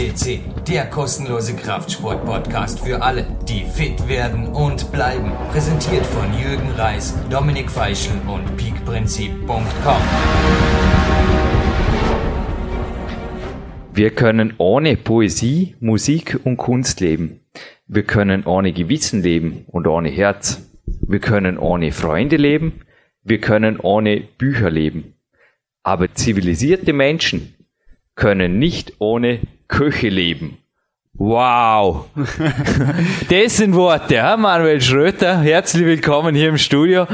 FCC, der kostenlose Kraftsport-Podcast für alle, die fit werden und bleiben. Präsentiert von Jürgen Reis, Dominik Feischl und peakprinzip.com. Wir können ohne Poesie, Musik und Kunst leben. Wir können ohne Gewissen leben und ohne Herz. Wir können ohne Freunde leben. Wir können ohne Bücher leben. Aber zivilisierte Menschen können nicht ohne Köche leben. Wow! Das sind Worte, ja, Manuel Schröter. Herzlich willkommen hier im Studio.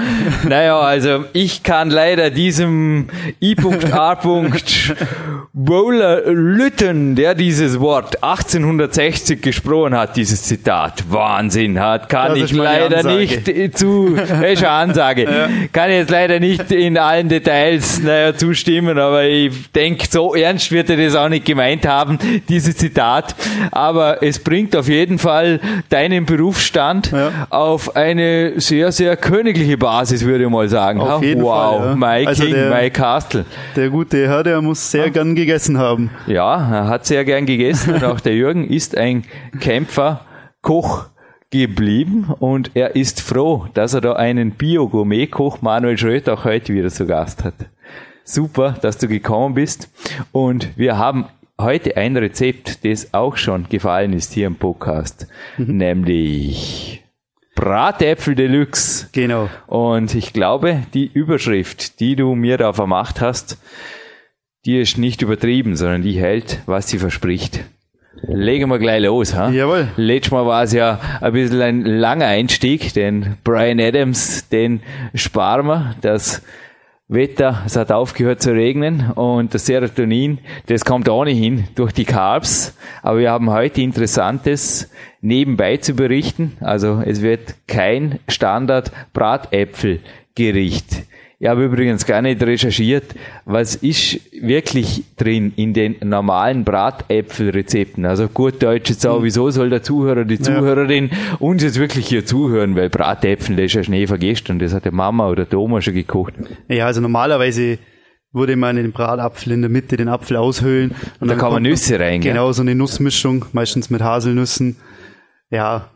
Naja, also ich kann leider diesem I.A. Bowler Lütten, der dieses Wort 1860 gesprochen hat, dieses Zitat, Wahnsinn hat, kann Das ich leider Ansage. nicht zu, das ist eine Ansage, kann ich jetzt leider nicht in allen Details naja, zustimmen, aber ich denke, so ernst wird er das auch nicht gemeint haben, dieses Zitat. Aber es bringt auf jeden Fall deinen Berufsstand Ja. auf eine sehr, sehr königliche Basis, würde ich mal sagen. Auf jeden wow, Fall, ja. my Also King, der- my Castle. Der gute Herr, der muss sehr gern gegessen haben. Ja, er hat sehr gern gegessen und auch der Jürgen ist ein Kämpfer, Koch geblieben und er ist froh, dass er da einen Bio-Gourmet-Koch Manuel Schröter auch heute wieder zu Gast hat. Super, dass du gekommen bist und wir haben heute ein Rezept, das auch schon gefallen ist hier im Podcast, nämlich Bratäpfel Deluxe. Genau. Und ich glaube, die Überschrift, die du mir da vermacht hast, die ist nicht übertrieben, sondern die hält, was sie verspricht. Legen wir gleich los, ha? Jawohl. Letztes Mal war es ja ein bisschen ein langer Einstieg, denn Brian Adams, den sparen wir. Das Wetter, es hat aufgehört zu regnen und das Serotonin, das kommt ohnehin durch die Carbs. Aber wir haben heute Interessantes nebenbei zu berichten. Also es wird kein Standard Bratäpfelgericht. Ich habe übrigens gar nicht recherchiert, was ist wirklich drin in den normalen Bratäpfelrezepten. Also gut Deutsch jetzt auch, wieso soll der Zuhörer, die Zuhörerin uns jetzt wirklich hier zuhören, weil Bratäpfel, das ist ja Schnee vergestern, das hat der Mama oder der Oma schon gekocht. Ja, also normalerweise würde man den Bratapfel in der Mitte den Apfel aushöhlen. Und da kann man Nüsse rein? Genau, so eine Nussmischung, meistens mit Haselnüssen. Ja,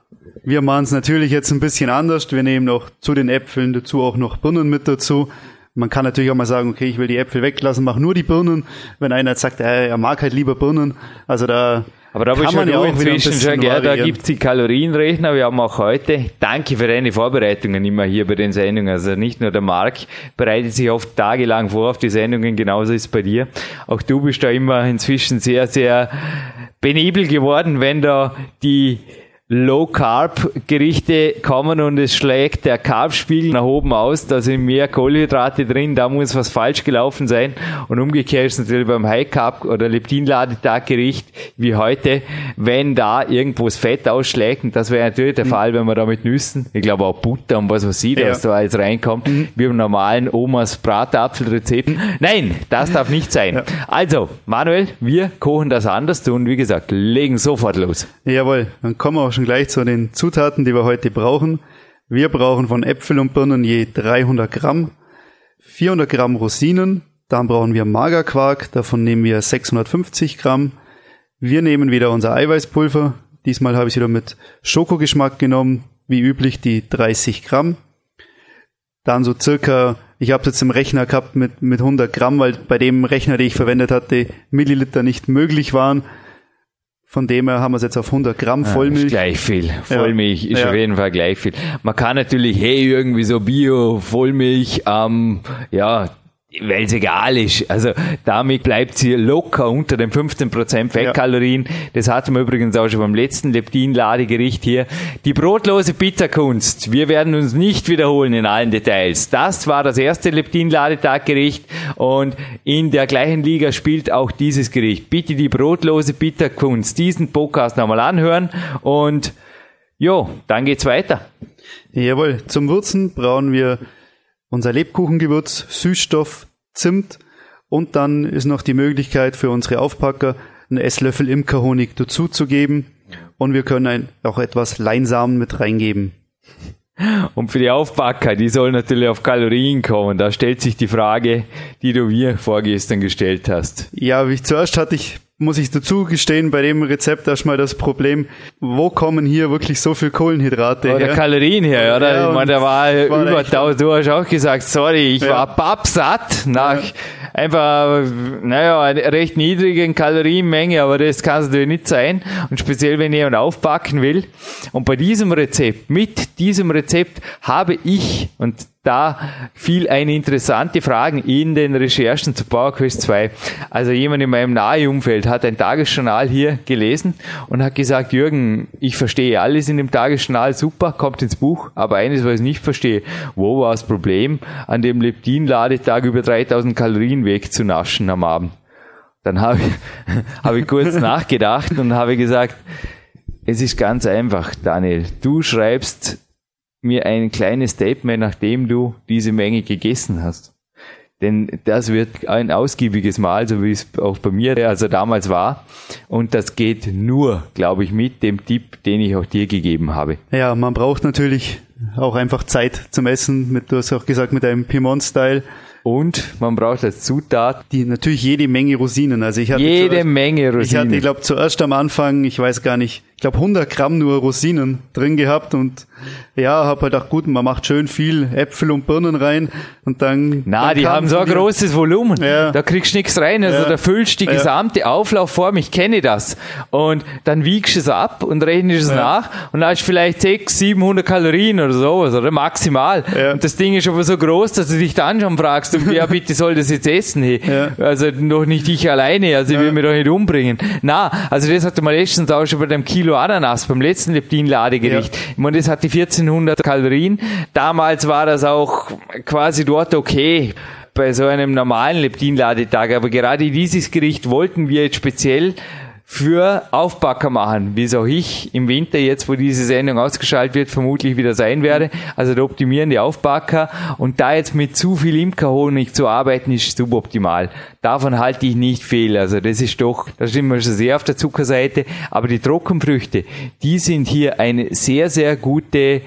wir machen es natürlich jetzt ein bisschen anders. Wir nehmen auch zu den Äpfeln dazu auch noch Birnen mit dazu. Man kann natürlich auch mal sagen, okay, ich will die Äpfel weglassen, mach nur die Birnen. Wenn einer sagt, äh, er mag halt lieber Birnen. Also da Aber da kann bist man ja ja auch inzwischen schon, gell? Da variieren. gibt's die Kalorienrechner. Wir haben auch heute, danke für deine Vorbereitungen immer hier bei den Sendungen. Also nicht nur der Marc bereitet sich oft tagelang vor auf die Sendungen, genauso ist es bei dir. Auch du bist da immer inzwischen sehr, sehr penibel geworden, wenn da die Low-Carb-Gerichte kommen und es schlägt der Carbspiegel nach oben aus, da sind mehr Kohlenhydrate drin, da muss was falsch gelaufen sein. Und umgekehrt ist natürlich beim High-Carb- oder Leptinladetag-Gericht wie heute, wenn da irgendwo das Fett ausschlägt, und das wäre natürlich der Fall, wenn man da mit Nüssen, ich glaube auch Butter und was weiß ich, Ja. was da alles reinkommt, wie beim normalen Omas Bratapfelrezept. Nein, das darf nicht sein. Also, Manuel, wir kochen das anders und wie gesagt, legen sofort los. Jawohl, dann kommen wir auch schon gleich zu den Zutaten, die wir heute brauchen. Wir brauchen von Äpfel und Birnen je 300 Gramm, 400 Gramm Rosinen, dann brauchen wir Magerquark, davon nehmen wir 650 Gramm. Wir nehmen wieder unser Eiweißpulver, diesmal habe ich wieder mit Schokogeschmack genommen, wie üblich die 30 Gramm. Dann so circa, ich habe jetzt im Rechner gehabt mit, mit 100 Gramm, weil bei dem Rechner, den ich verwendet hatte, Milliliter nicht möglich waren. Von dem her haben wir es jetzt auf 100 Gramm Ist Vollmilch. gleich viel. Vollmilch ist Ja. auf jeden Fall gleich viel. Man kann natürlich, hey, irgendwie so Bio, Vollmilch, ähm, ja, weil es egal ist. Also damit bleibt sie locker unter den 15% Fettkalorien. Das hatten wir übrigens auch schon beim letzten Leptin-Ladegericht hier. Die brotlose Pizzakunst. Wir werden uns nicht wiederholen in allen Details. Das war das erste Leptin-Ladetaggericht und in der gleichen Liga spielt auch dieses Gericht. Bitte die brotlose Pizzakunst, diesen Podcast nochmal anhören und jo, dann geht's weiter. Jawohl, zum Würzen brauchen wir unser Lebkuchengewürz, Süßstoff, Zimt und dann ist noch die Möglichkeit für unsere Aufpacker, einen Esslöffel Imkerhonig dazuzugeben und wir können ein, auch etwas Leinsamen mit reingeben. Und für die Aufbacker, die sollen natürlich auf Kalorien kommen. Da stellt sich die Frage, die du mir vorgestern gestellt hast. Ja, wie zuerst hatte ich muss ich dazu gestehen, bei dem Rezept erstmal das Problem, wo kommen hier wirklich so viel Kohlenhydrate oder her? Kalorien her, oder? Ja, ich meine, da war, war über echt- 1000, du hast auch gesagt, sorry, ich Ja. war pappsatt nach Ja. einfach, naja, einer recht niedrigen Kalorienmenge, aber das kann es natürlich nicht sein. Und speziell, wenn jemand aufbacken will. Und bei diesem Rezept, mit diesem Rezept habe ich, und da fiel eine interessante Frage in den Recherchen zu PowerQuest 2. Also jemand in meinem nahe Umfeld hat ein Tagesjournal hier gelesen und hat gesagt, Jürgen, ich verstehe alles in dem Tagesjournal, super, kommt ins Buch, aber eines, was ich nicht verstehe, wo war das Problem, an dem Leptin-Ladetag über 3000 Kalorien wegzunaschen am Abend? Dann habe ich, habe ich kurz nachgedacht und habe gesagt, es ist ganz einfach, Daniel. Du schreibst mir ein kleines Statement, nachdem du diese Menge gegessen hast. Denn das wird ein ausgiebiges Mahl, so wie es auch bei mir also damals war. Und das geht nur, glaube ich, mit dem Tipp, den ich auch dir gegeben habe. Ja, man braucht natürlich auch einfach Zeit zum Essen. Mit, du hast auch gesagt, mit einem Piemont-Style. Und man braucht als Zutat Die natürlich jede Menge Rosinen. Also ich hatte jede zuerst, Menge ich hatte, Rosinen. ich glaube, zuerst am Anfang, ich weiß gar nicht, ich glaube 100 Gramm nur Rosinen drin gehabt und ja, habe halt auch gut, man macht schön viel Äpfel und Birnen rein und dann. Na, dann die haben so ein dir- großes Volumen. Ja. Da kriegst du nichts rein. Also Ja. da füllst du die Ja. gesamte Auflaufform. Ich kenne das. Und dann wiegst du es ab und rechnest es Ja. nach und dann hast du vielleicht 600, 700 Kalorien oder sowas, oder maximal. Ja. Und das Ding ist aber so groß, dass du dich dann schon fragst, wer bitte soll das jetzt essen? Hey? Ja. Also noch nicht ich alleine, also ich will mich doch nicht umbringen. Na, also das hatte mal letztens auch schon bei dem Kilo Ananas, beim letzten Leptin-Ladegericht. Ich meine, das hatte 1400 Kalorien. Damals war das auch quasi dort okay bei so einem normalen Leptin-Ladetag. Aber gerade dieses Gericht wollten wir jetzt speziell für Aufbacker machen, wie es auch ich im Winter jetzt, wo diese Sendung ausgeschaltet wird, vermutlich wieder sein werde. Also der optimierende Aufbacker. Und da jetzt mit zu viel Imkerhonig zu arbeiten, ist suboptimal. Davon halte ich nicht viel. Also das ist doch, da sind wir schon sehr auf der Zuckerseite. Aber die Trockenfrüchte, die sind hier eine sehr, sehr gute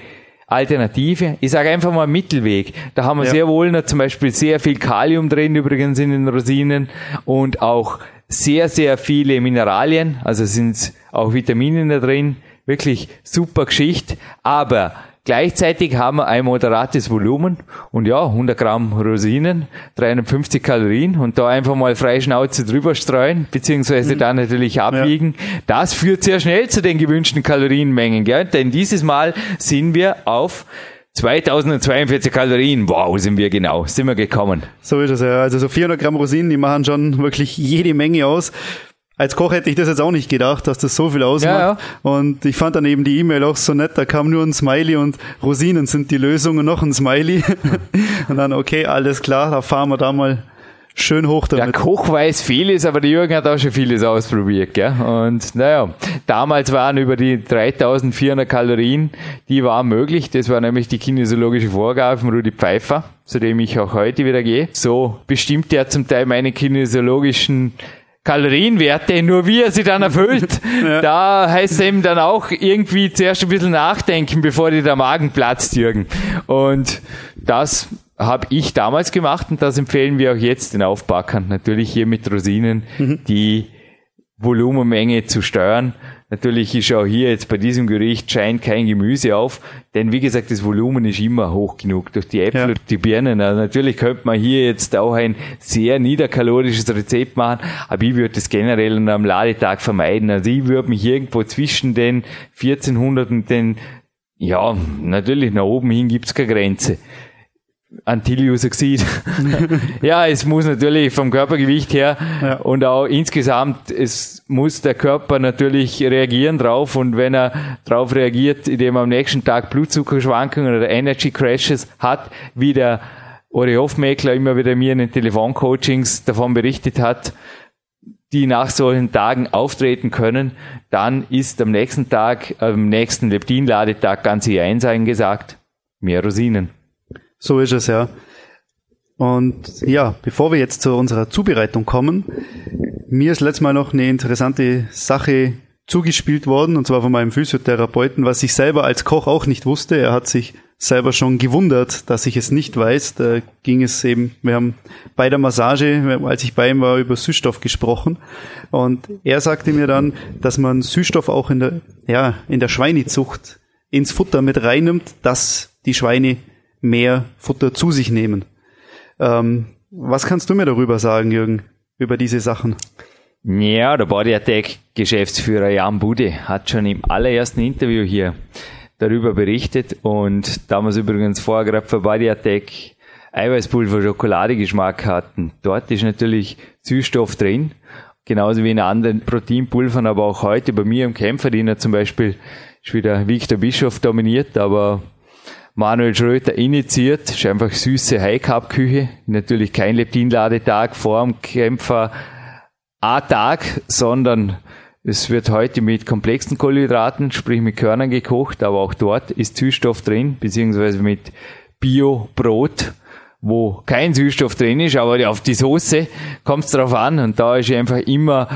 Alternative. Ich sage einfach mal Mittelweg. Da haben wir Ja. sehr wohl noch zum Beispiel sehr viel Kalium drin, übrigens in den Rosinen und auch sehr, sehr viele Mineralien. Also sind auch Vitamine da drin. Wirklich super Geschichte. Aber gleichzeitig haben wir ein moderates Volumen und ja, 100 Gramm Rosinen, 350 Kalorien und da einfach mal frei Schnauze drüber streuen, beziehungsweise dann natürlich abwiegen. Das führt sehr schnell zu den gewünschten Kalorienmengen, gell? denn dieses Mal sind wir auf 2042 Kalorien. Wow, sind wir genau, sind wir gekommen. So ist es ja. Also so 400 Gramm Rosinen, die machen schon wirklich jede Menge aus. Als Koch hätte ich das jetzt auch nicht gedacht, dass das so viel ausmacht. Ja, ja. Und ich fand dann eben die E-Mail auch so nett, da kam nur ein Smiley und Rosinen sind die Lösung und noch ein Smiley. und dann, okay, alles klar, da fahren wir da mal schön hoch Der damit. Koch weiß vieles, aber der Jürgen hat auch schon vieles ausprobiert. Gell? Und naja, damals waren über die 3400 Kalorien, die waren möglich. Das war nämlich die kinesiologische Vorgabe von Rudi Pfeiffer, zu dem ich auch heute wieder gehe. So bestimmt er zum Teil meine kinesiologischen Kalorienwerte, nur wie er sie dann erfüllt. Da heißt es eben dann auch irgendwie zuerst ein bisschen nachdenken, bevor dir der Magen platzt, Jürgen. Und das habe ich damals gemacht und das empfehlen wir auch jetzt den Aufbackern. Natürlich hier mit Rosinen die Volumenmenge zu steuern. Natürlich ist auch hier jetzt bei diesem Gericht scheint kein Gemüse auf, denn wie gesagt, das Volumen ist immer hoch genug durch die Äpfel Ja. und die Birnen. Also natürlich könnte man hier jetzt auch ein sehr niederkalorisches Rezept machen, aber ich würde das generell an einem Ladetag vermeiden. Also ich würde mich irgendwo zwischen den 1400 und den, ja, natürlich nach oben hin gibt's keine Grenze. Antiliusoxid. ja, es muss natürlich vom Körpergewicht her Ja. und auch insgesamt, es muss der Körper natürlich reagieren drauf und wenn er drauf reagiert, indem er am nächsten Tag Blutzuckerschwankungen oder Energy Crashes hat, wie der Ori Hofmeckler immer wieder mir in den Telefoncoachings davon berichtet hat, die nach solchen Tagen auftreten können, dann ist am nächsten Tag, am nächsten Leptinladetag ganz eher eins eingesagt, mehr Rosinen. So ist es ja. Und ja, bevor wir jetzt zu unserer Zubereitung kommen, mir ist letztes Mal noch eine interessante Sache zugespielt worden, und zwar von meinem Physiotherapeuten, was ich selber als Koch auch nicht wusste. Er hat sich selber schon gewundert, dass ich es nicht weiß. Da ging es eben, wir haben bei der Massage, als ich bei ihm war, über Süßstoff gesprochen. Und er sagte mir dann, dass man Süßstoff auch in der, ja, in der Schweinezucht ins Futter mit reinnimmt, dass die Schweine mehr Futter zu sich nehmen. Ähm, was kannst du mir darüber sagen, Jürgen, über diese Sachen? Ja, der Body Attack Geschäftsführer Jan Bude hat schon im allerersten Interview hier darüber berichtet und damals übrigens vorher gerade für Body Attack Eiweißpulver Schokoladegeschmack hatten. Dort ist natürlich Süßstoff drin, genauso wie in anderen Proteinpulvern, aber auch heute bei mir im Kämpferdiener zum Beispiel ist wieder Victor Bischof dominiert, aber Manuel Schröter initiiert, ist einfach süße High-Carb-Küche, natürlich kein Leptinladetag vor dem Kämpfer A-Tag, sondern es wird heute mit komplexen Kohlenhydraten, sprich mit Körnern gekocht, aber auch dort ist Süßstoff drin, beziehungsweise mit Bio-Brot, wo kein Süßstoff drin ist, aber auf die Soße kommt es drauf an. Und da ist einfach immer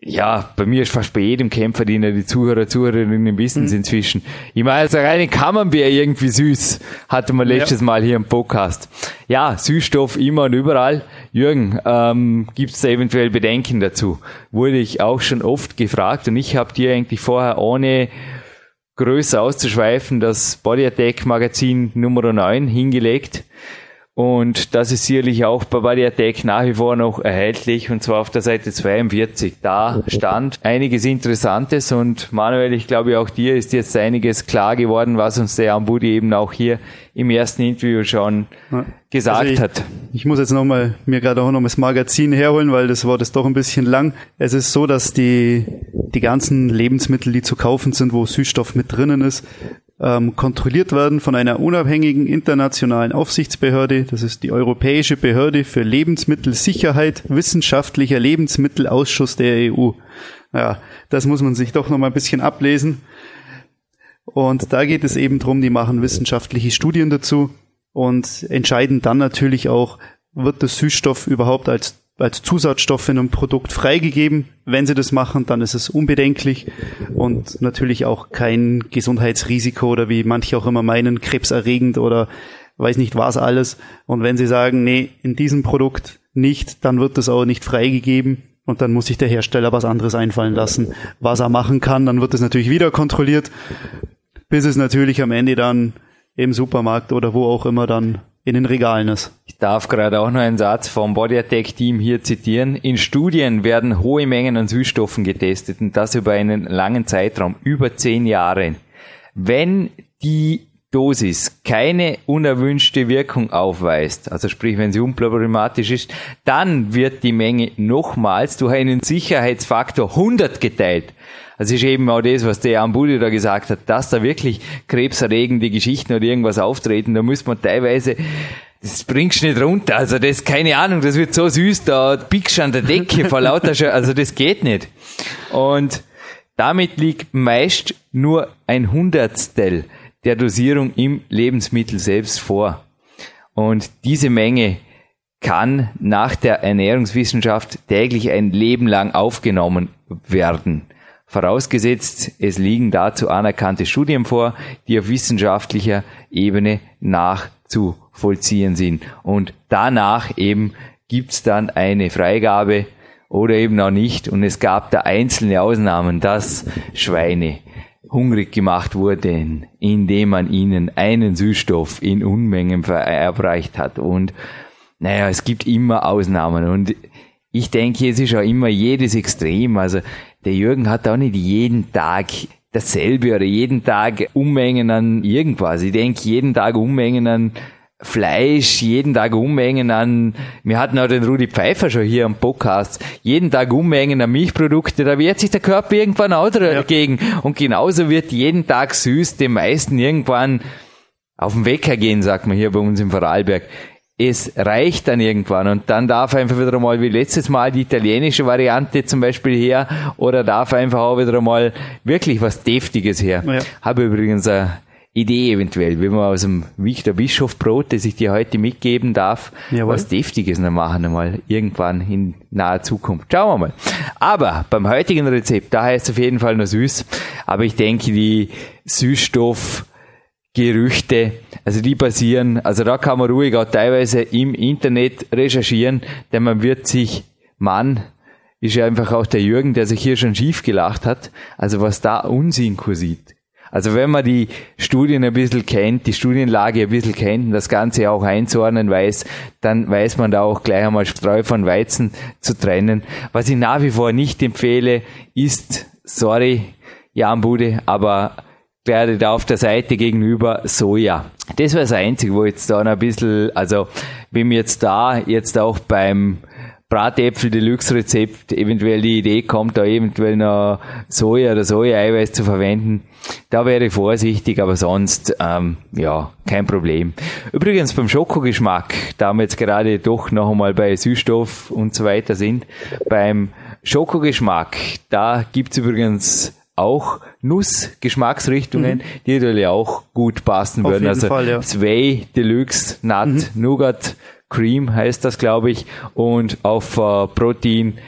ja, bei mir ist fast bei jedem Kämpfer, den die Zuhörer, Zuhörerinnen wissen mhm. inzwischen. Ich meine, also reine Camembert irgendwie süß, hatte man letztes ja. Mal hier im Podcast. Ja, Süßstoff immer und überall. Jürgen, ähm, gibt es da eventuell Bedenken dazu? Wurde ich auch schon oft gefragt und ich habe dir eigentlich vorher ohne größer auszuschweifen das Body Attack Magazin Nummer 9 hingelegt. Und das ist sicherlich auch bei Attack nach wie vor noch erhältlich und zwar auf der Seite 42. Da stand einiges Interessantes und Manuel, ich glaube auch dir ist jetzt einiges klar geworden, was uns der Ambudi eben auch hier im ersten Interview schon ja. gesagt also ich, hat. Ich muss jetzt nochmal mir gerade auch noch das Magazin herholen, weil das Wort ist doch ein bisschen lang. Es ist so, dass die, die ganzen Lebensmittel, die zu kaufen sind, wo Süßstoff mit drinnen ist, ähm, kontrolliert werden von einer unabhängigen internationalen Aufsichtsbehörde. Das ist die Europäische Behörde für Lebensmittelsicherheit, Wissenschaftlicher Lebensmittelausschuss der EU. Ja, das muss man sich doch noch mal ein bisschen ablesen. Und da geht es eben drum, die machen wissenschaftliche Studien dazu und entscheiden dann natürlich auch, wird der Süßstoff überhaupt als als Zusatzstoff in einem Produkt freigegeben. Wenn sie das machen, dann ist es unbedenklich und natürlich auch kein Gesundheitsrisiko oder wie manche auch immer meinen, krebserregend oder weiß nicht was alles. Und wenn sie sagen, nee, in diesem Produkt nicht, dann wird das auch nicht freigegeben und dann muss sich der Hersteller was anderes einfallen lassen, was er machen kann. Dann wird es natürlich wieder kontrolliert, bis es natürlich am Ende dann im Supermarkt oder wo auch immer dann in den Regalen ist. Ich darf gerade auch noch einen Satz vom Body Attack Team hier zitieren. In Studien werden hohe Mengen an Süßstoffen getestet und das über einen langen Zeitraum, über zehn Jahre. Wenn die Dosis keine unerwünschte Wirkung aufweist, also sprich, wenn sie unproblematisch ist, dann wird die Menge nochmals durch einen Sicherheitsfaktor 100 geteilt. Das ist eben auch das, was der Ambuli da gesagt hat, dass da wirklich krebserregende Geschichten oder irgendwas auftreten, da muss man teilweise das bringst du nicht runter. Also das, keine Ahnung, das wird so süß, da pickst du an der Decke vor lauter, Sch also das geht nicht. Und damit liegt meist nur ein Hundertstel der Dosierung im Lebensmittel selbst vor. Und diese Menge kann nach der Ernährungswissenschaft täglich ein Leben lang aufgenommen werden. Vorausgesetzt, es liegen dazu anerkannte Studien vor, die auf wissenschaftlicher Ebene nachzuvollziehen sind. Und danach eben gibt's dann eine Freigabe oder eben auch nicht. Und es gab da einzelne Ausnahmen, dass Schweine hungrig gemacht wurden, indem man ihnen einen Süßstoff in Unmengen verabreicht hat. Und naja, es gibt immer Ausnahmen. Und ich denke, es ist auch immer jedes Extrem. Also der Jürgen hat auch nicht jeden Tag dasselbe oder jeden Tag Unmengen an irgendwas. Ich denke, jeden Tag Unmengen an Fleisch, jeden Tag Unmengen an, wir hatten auch den Rudi Pfeiffer schon hier am Podcast, jeden Tag Unmengen an Milchprodukte, da wehrt sich der Körper irgendwann auch dagegen. Ja. Und genauso wird jeden Tag süß den meisten irgendwann auf den Wecker gehen, sagt man hier bei uns im Vorarlberg es reicht dann irgendwann und dann darf einfach wieder mal wie letztes Mal die italienische Variante zum Beispiel her oder darf einfach auch wieder mal wirklich was Deftiges her. Ja. Habe übrigens ein Idee eventuell, wenn wir aus dem Victor Bischof Brot, das ich dir heute mitgeben darf, Jawohl. was Deftiges noch machen einmal irgendwann in naher Zukunft. Schauen wir mal. Aber beim heutigen Rezept, da heißt es auf jeden Fall noch süß, aber ich denke, die Süßstoffgerüchte, also die basieren, also da kann man ruhig auch teilweise im Internet recherchieren, denn man wird sich, Mann, ist ja einfach auch der Jürgen, der sich hier schon schief gelacht hat, also was da Unsinn kursiert. Also wenn man die Studien ein bisschen kennt, die Studienlage ein bisschen kennt und das Ganze auch einzuordnen weiß, dann weiß man da auch gleich einmal Streu von Weizen zu trennen. Was ich nach wie vor nicht empfehle, ist, sorry, Jan Bude, aber werde da auf der Seite gegenüber Soja. Das war das Einzige, wo jetzt da noch ein bisschen, also mir jetzt da jetzt auch beim Bratäpfel Deluxe Rezept eventuell die Idee kommt, da eventuell noch Soja oder Soja-Eiweiß zu verwenden, da wäre ich vorsichtig, aber sonst, ähm, ja, kein Problem. Übrigens beim Schokogeschmack, da wir jetzt gerade doch noch einmal bei Süßstoff und so weiter sind, beim Schokogeschmack, da gibt's übrigens auch Nussgeschmacksrichtungen, die natürlich auch gut passen Auf würden. jeden Also Fall, ja. Sway, Deluxe, Nut, Nougat, Cream heißt das, glaube ich, und auf äh, Protein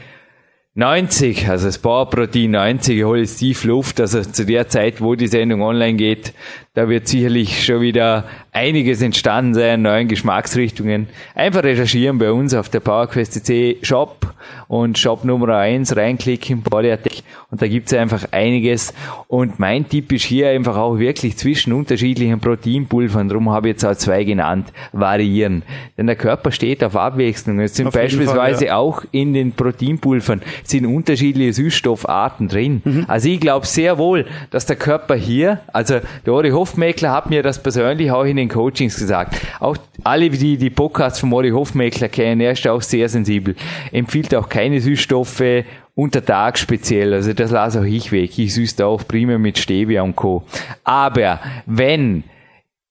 90, also das Bauerprotein 90, ich hole jetzt tief Luft, also zu der Zeit, wo die Sendung online geht, da wird sicherlich schon wieder einiges entstanden sein, neuen Geschmacksrichtungen. Einfach recherchieren bei uns auf der PowerQuest.cc Shop und Shop Nummer 1 reinklicken, Bodyattack und da gibt's einfach einiges. Und mein Tipp ist hier einfach auch wirklich zwischen unterschiedlichen Proteinpulvern, darum habe ich jetzt auch zwei genannt, variieren. Denn der Körper steht auf Abwechslung. Es sind Auf jeden Fall, beispielsweise ja. auch in den Proteinpulvern sind unterschiedliche Süßstoffarten drin. Mhm. Also ich glaube sehr wohl, dass der Körper hier, also der Ori Hofmeckler hat mir das persönlich auch in den Coachings gesagt. Auch alle, die die Podcasts von Ori Hofmeckler kennen, er ist auch sehr sensibel. Empfiehlt auch keine Süßstoffe unter Tag speziell. Also das lasse auch ich weg. Ich süße auch prima mit Stevia und Co. Aber wenn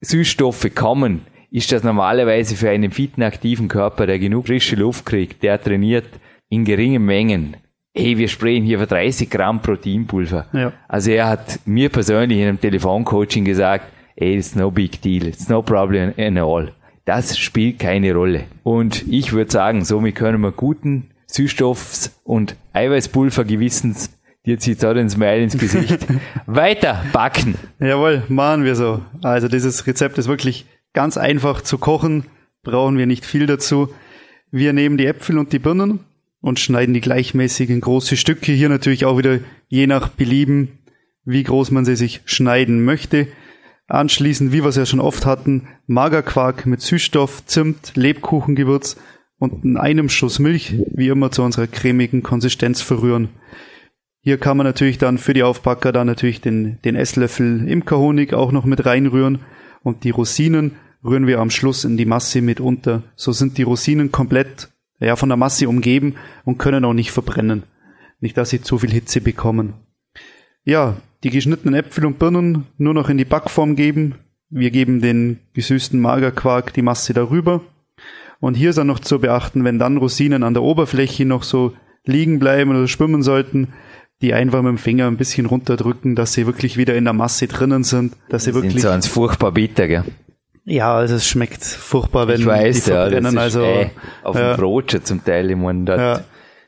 Süßstoffe kommen, ist das normalerweise für einen fitten, aktiven Körper, der genug frische Luft kriegt, der trainiert in geringen Mengen. Hey, wir sprechen hier von 30 Gramm Proteinpulver. Ja. Also er hat mir persönlich in einem Telefoncoaching gesagt, ey, it's no big deal, it's no problem at all. Das spielt keine Rolle. Und ich würde sagen, somit können wir guten Süßstoffs- und Eiweißpulver gewissens, dir zieht auch den Smile ins Gesicht, weiter backen. Jawohl, machen wir so. Also dieses Rezept ist wirklich ganz einfach zu kochen, brauchen wir nicht viel dazu. Wir nehmen die Äpfel und die Birnen und schneiden die gleichmäßig in große Stücke. Hier natürlich auch wieder je nach Belieben, wie groß man sie sich schneiden möchte. Anschließend, wie wir es ja schon oft hatten, Magerquark mit Süßstoff, Zimt, Lebkuchengewürz und in einem Schuss Milch, wie immer zu unserer cremigen Konsistenz verrühren. Hier kann man natürlich dann für die Aufbacker dann natürlich den, den Esslöffel Imkerhonig auch noch mit reinrühren und die Rosinen rühren wir am Schluss in die Masse mit unter. So sind die Rosinen komplett ja, von der Masse umgeben und können auch nicht verbrennen. Nicht, dass sie zu viel Hitze bekommen. Ja, die geschnittenen Äpfel und Birnen nur noch in die Backform geben. Wir geben den gesüßten Magerquark die Masse darüber. Und hier ist dann noch zu beachten, wenn dann Rosinen an der Oberfläche noch so liegen bleiben oder schwimmen sollten, die einfach mit dem Finger ein bisschen runterdrücken, dass sie wirklich wieder in der Masse drinnen sind, dass sie Sind wirklich. so ans furchtbar bitter, gell? Ja, also es schmeckt furchtbar, wenn Ich weiß, die ja, verbrennen. also äh, auf ja. dem Brot schon zum Teil. Meine, dort Ja.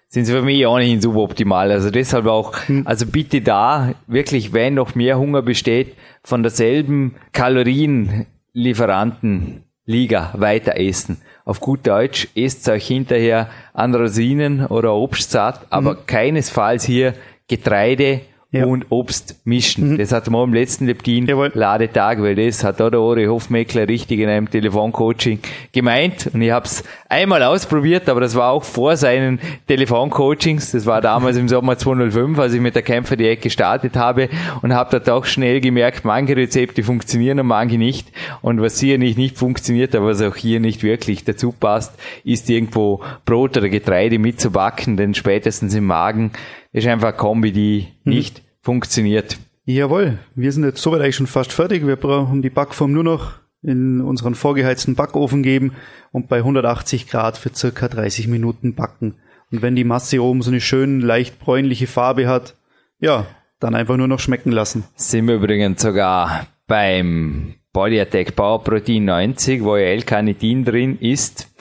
sind sie für mich ohnehin suboptimal. Also deshalb auch, Hm. also bitte da wirklich, wenn noch mehr Hunger besteht, von derselben Kalorienlieferanten Liga weiter essen. Auf gut Deutsch, esst euch hinterher an Rosinen oder Obst satt, aber keinesfalls hier Getreide Ja. und Obst mischen. Das hat man im letzten Leptin Jawohl. Ladetag, weil das hat auch der Ori Hofmeckler richtig in einem Telefoncoaching gemeint. Und ich habe es einmal ausprobiert, aber das war auch vor seinen Telefoncoachings. Das war damals im Sommer 2005, als ich mit der Kämpfer die Ecke gestartet habe und habe dort auch schnell gemerkt, manche Rezepte funktionieren und manche nicht. Und was hier nicht, nicht funktioniert, aber was auch hier nicht wirklich dazu passt, ist irgendwo Brot oder Getreide mitzubacken, denn spätestens im Magen ist einfach eine Kombi, die nicht funktioniert. Jawohl, wir sind jetzt soweit eigentlich schon fast fertig. Wir brauchen die Backform nur noch in unseren vorgeheizten Backofen geben und bei 180 Grad für circa 30 Minuten backen. Und wenn die Masse oben so eine schön leicht bräunliche Farbe hat, ja, dann einfach nur noch schmecken lassen. Sind wir übrigens sogar beim Body Attack Power Protein 90, wo ja L-Carnitin drin ist,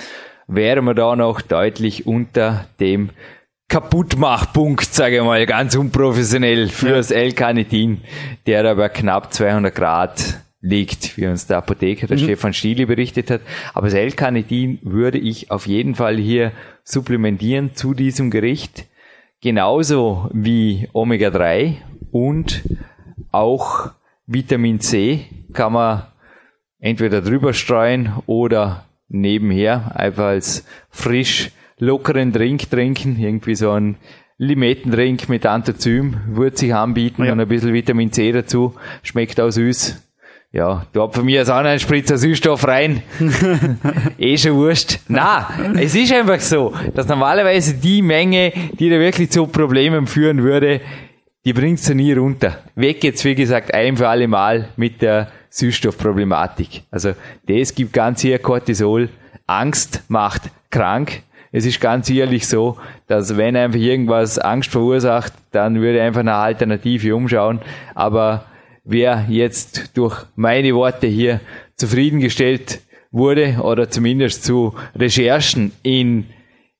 wären wir da noch deutlich unter dem Kaputtmachpunkt, sage ich mal, ganz unprofessionell fürs ja. L-Carnitin, der da bei knapp 200 Grad liegt, wie uns der Apotheker, der mhm. Stefan Stiele berichtet hat. Aber das L-Carnitin würde ich auf jeden Fall hier supplementieren zu diesem Gericht. Genauso wie Omega-3 und auch Vitamin C kann man entweder drüber streuen oder nebenher einfach als frisch lockeren Drink trinken, irgendwie so ein Limettendrink mit Anthozym, würde sich anbieten ja. und ein bisschen Vitamin C dazu, schmeckt auch süß. Ja, da hat von mir als einen Spritzer Süßstoff rein. eh schon wurscht. Na, es ist einfach so, dass normalerweise die Menge, die da wirklich zu Problemen führen würde, die bringt's ja nie runter. Weg jetzt, wie gesagt, ein für alle Mal mit der Süßstoffproblematik. Also, das gibt ganz hier Cortisol. Angst macht krank. Es ist ganz ehrlich so, dass wenn einfach irgendwas Angst verursacht, dann würde einfach eine Alternative umschauen. Aber wer jetzt durch meine Worte hier zufriedengestellt wurde oder zumindest zu Recherchen in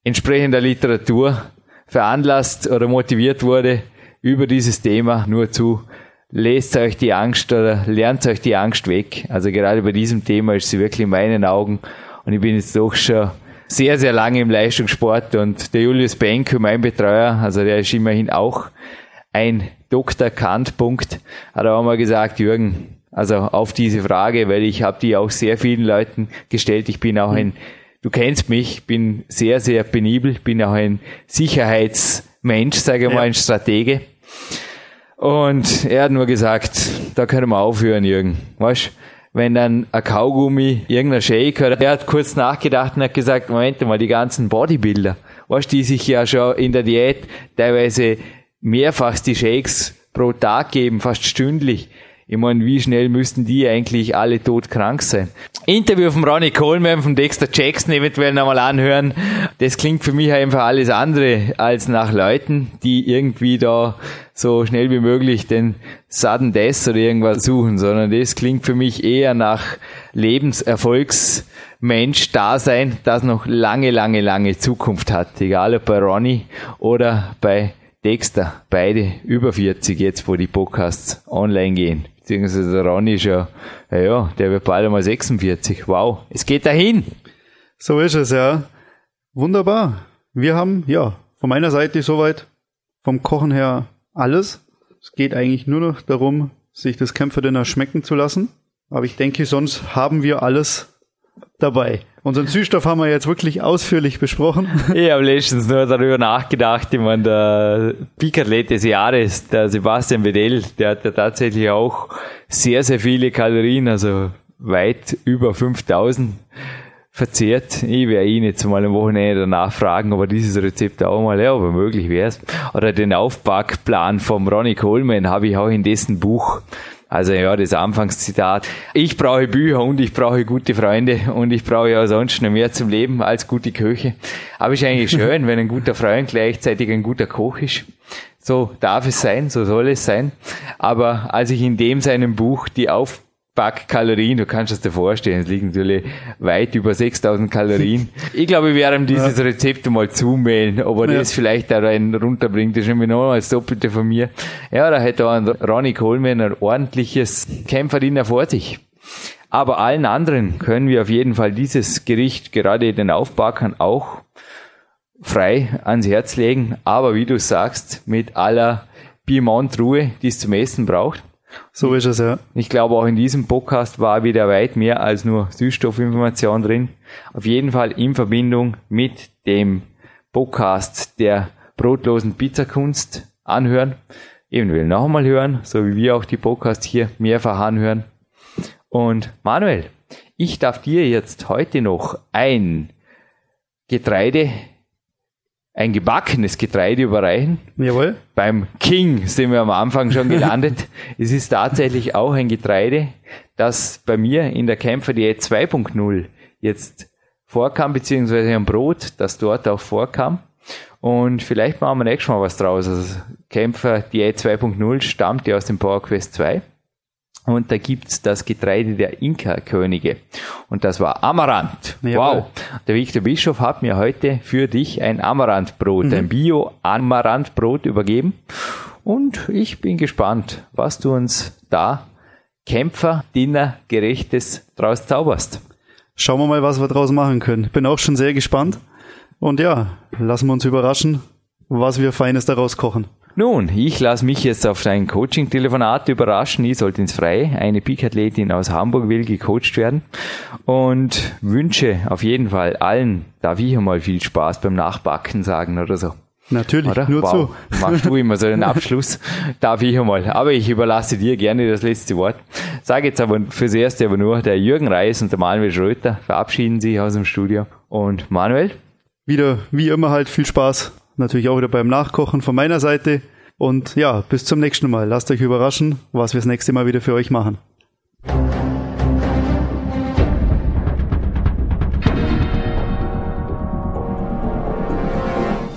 entsprechender Literatur veranlasst oder motiviert wurde, über dieses Thema nur zu lest euch die Angst oder lernt euch die Angst weg. Also gerade bei diesem Thema ist sie wirklich in meinen Augen und ich bin jetzt doch schon sehr, sehr lange im Leistungssport und der Julius Benke, mein Betreuer, also der ist immerhin auch ein Dr. Kant-Punkt, hat er auch mal gesagt, Jürgen, also auf diese Frage, weil ich habe die auch sehr vielen Leuten gestellt. Ich bin auch ein, du kennst mich, bin sehr, sehr penibel, bin auch ein Sicherheitsmensch, sage ich ja. mal, ein Stratege. Und er hat nur gesagt, da können wir aufhören, Jürgen. Weißt wenn dann ein Kaugummi, irgendein Shake, oder er hat kurz nachgedacht und hat gesagt, Moment mal, die ganzen Bodybuilder, weißt die sich ja schon in der Diät teilweise mehrfach die Shakes pro Tag geben, fast stündlich. Ich meine, wie schnell müssten die eigentlich alle todkrank sein? Interview von Ronnie Coleman, von Dexter Jackson eventuell nochmal anhören. Das klingt für mich einfach alles andere als nach Leuten, die irgendwie da so schnell wie möglich den Sudden Death oder irgendwas suchen, sondern das klingt für mich eher nach Lebenserfolgsmensch Dasein, das noch lange, lange, lange Zukunft hat. Egal ob bei Ronnie oder bei Dexter. Beide über 40 jetzt, wo die Podcasts online gehen beziehungsweise der Ronny ist ja, ja, ja, der wird bald einmal 46. Wow, es geht dahin. So ist es, ja. Wunderbar. Wir haben, ja, von meiner Seite soweit vom Kochen her alles. Es geht eigentlich nur noch darum, sich das Kämpferdinner schmecken zu lassen. Aber ich denke, sonst haben wir alles dabei. Unseren Süßstoff haben wir jetzt wirklich ausführlich besprochen. Ich habe letztens nur darüber nachgedacht. Ich meine, der Peak-Athlet des Jahres, der Sebastian Wedell, der hat ja tatsächlich auch sehr, sehr viele Kalorien, also weit über 5000 verzehrt. Ich werde ihn jetzt mal am Wochenende danach fragen, ob er dieses Rezept auch mal, ja, aber möglich wäre. Oder den Aufbackplan vom Ronnie Coleman habe ich auch in dessen Buch also ja, das Anfangszitat. Ich brauche Bücher und ich brauche gute Freunde und ich brauche ja sonst noch mehr zum Leben als gute Köche. Aber ist eigentlich schön, wenn ein guter Freund gleichzeitig ein guter Koch ist. So darf es sein, so soll es sein. Aber als ich in dem seinem Buch die Auf Backkalorien, du kannst es dir vorstellen, es liegen natürlich weit über 6000 Kalorien. Ich glaube, wir werden dieses ja. Rezept mal zumailen, ob er ja. das vielleicht da rein runterbringt. Das ist nämlich noch das Doppelte von mir. Ja, da hätte ein Ronnie Coleman ein ordentliches Kämpferdiener vor sich. Aber allen anderen können wir auf jeden Fall dieses Gericht, gerade den Aufbackern, auch frei ans Herz legen. Aber wie du sagst, mit aller Piemont-Ruhe, die es zum Essen braucht. So ist es, ja. Ich glaube, auch in diesem Podcast war wieder weit mehr als nur Süßstoffinformation drin. Auf jeden Fall in Verbindung mit dem Podcast der brotlosen Pizzakunst anhören. Eventuell noch einmal hören, so wie wir auch die Podcasts hier mehrfach anhören. Und Manuel, ich darf dir jetzt heute noch ein Getreide ein gebackenes Getreide überreichen. Jawohl. Beim King sind wir am Anfang schon gelandet. es ist tatsächlich auch ein Getreide, das bei mir in der Kämpferdiät 2.0 jetzt vorkam, beziehungsweise ein Brot, das dort auch vorkam. Und vielleicht machen wir nächstes Mal was draus. Also Kämpfer Diät 2.0 stammt ja aus dem Power Quest 2. Und da gibt's das Getreide der Inka-Könige. Und das war Amaranth. Jawohl. Wow. Der Victor Bischof hat mir heute für dich ein Amaranthbrot, ein Bio-Amaranthbrot übergeben. Und ich bin gespannt, was du uns da Kämpfer, Dinner, Gerechtes draus zauberst. Schauen wir mal, was wir draus machen können. Bin auch schon sehr gespannt. Und ja, lassen wir uns überraschen, was wir Feines daraus kochen. Nun, ich lasse mich jetzt auf dein Coaching-Telefonat überraschen. Ich sollte ins Freie. Eine Peak-Athletin aus Hamburg will gecoacht werden und wünsche auf jeden Fall allen, darf ich einmal viel Spaß beim Nachbacken sagen oder so. Natürlich, Oder? nur wow. Machst du immer so einen Abschluss? Darf ich einmal. Aber ich überlasse dir gerne das letzte Wort. Sage jetzt aber fürs Erste aber nur, der Jürgen Reis und der Manuel Schröter verabschieden sich aus dem Studio. Und Manuel? zu. Wieder, wie immer halt, viel Spaß. Natürlich auch wieder beim Nachkochen von meiner Seite. Und ja, bis zum nächsten Mal. Lasst euch überraschen, was wir das nächste Mal wieder für euch machen.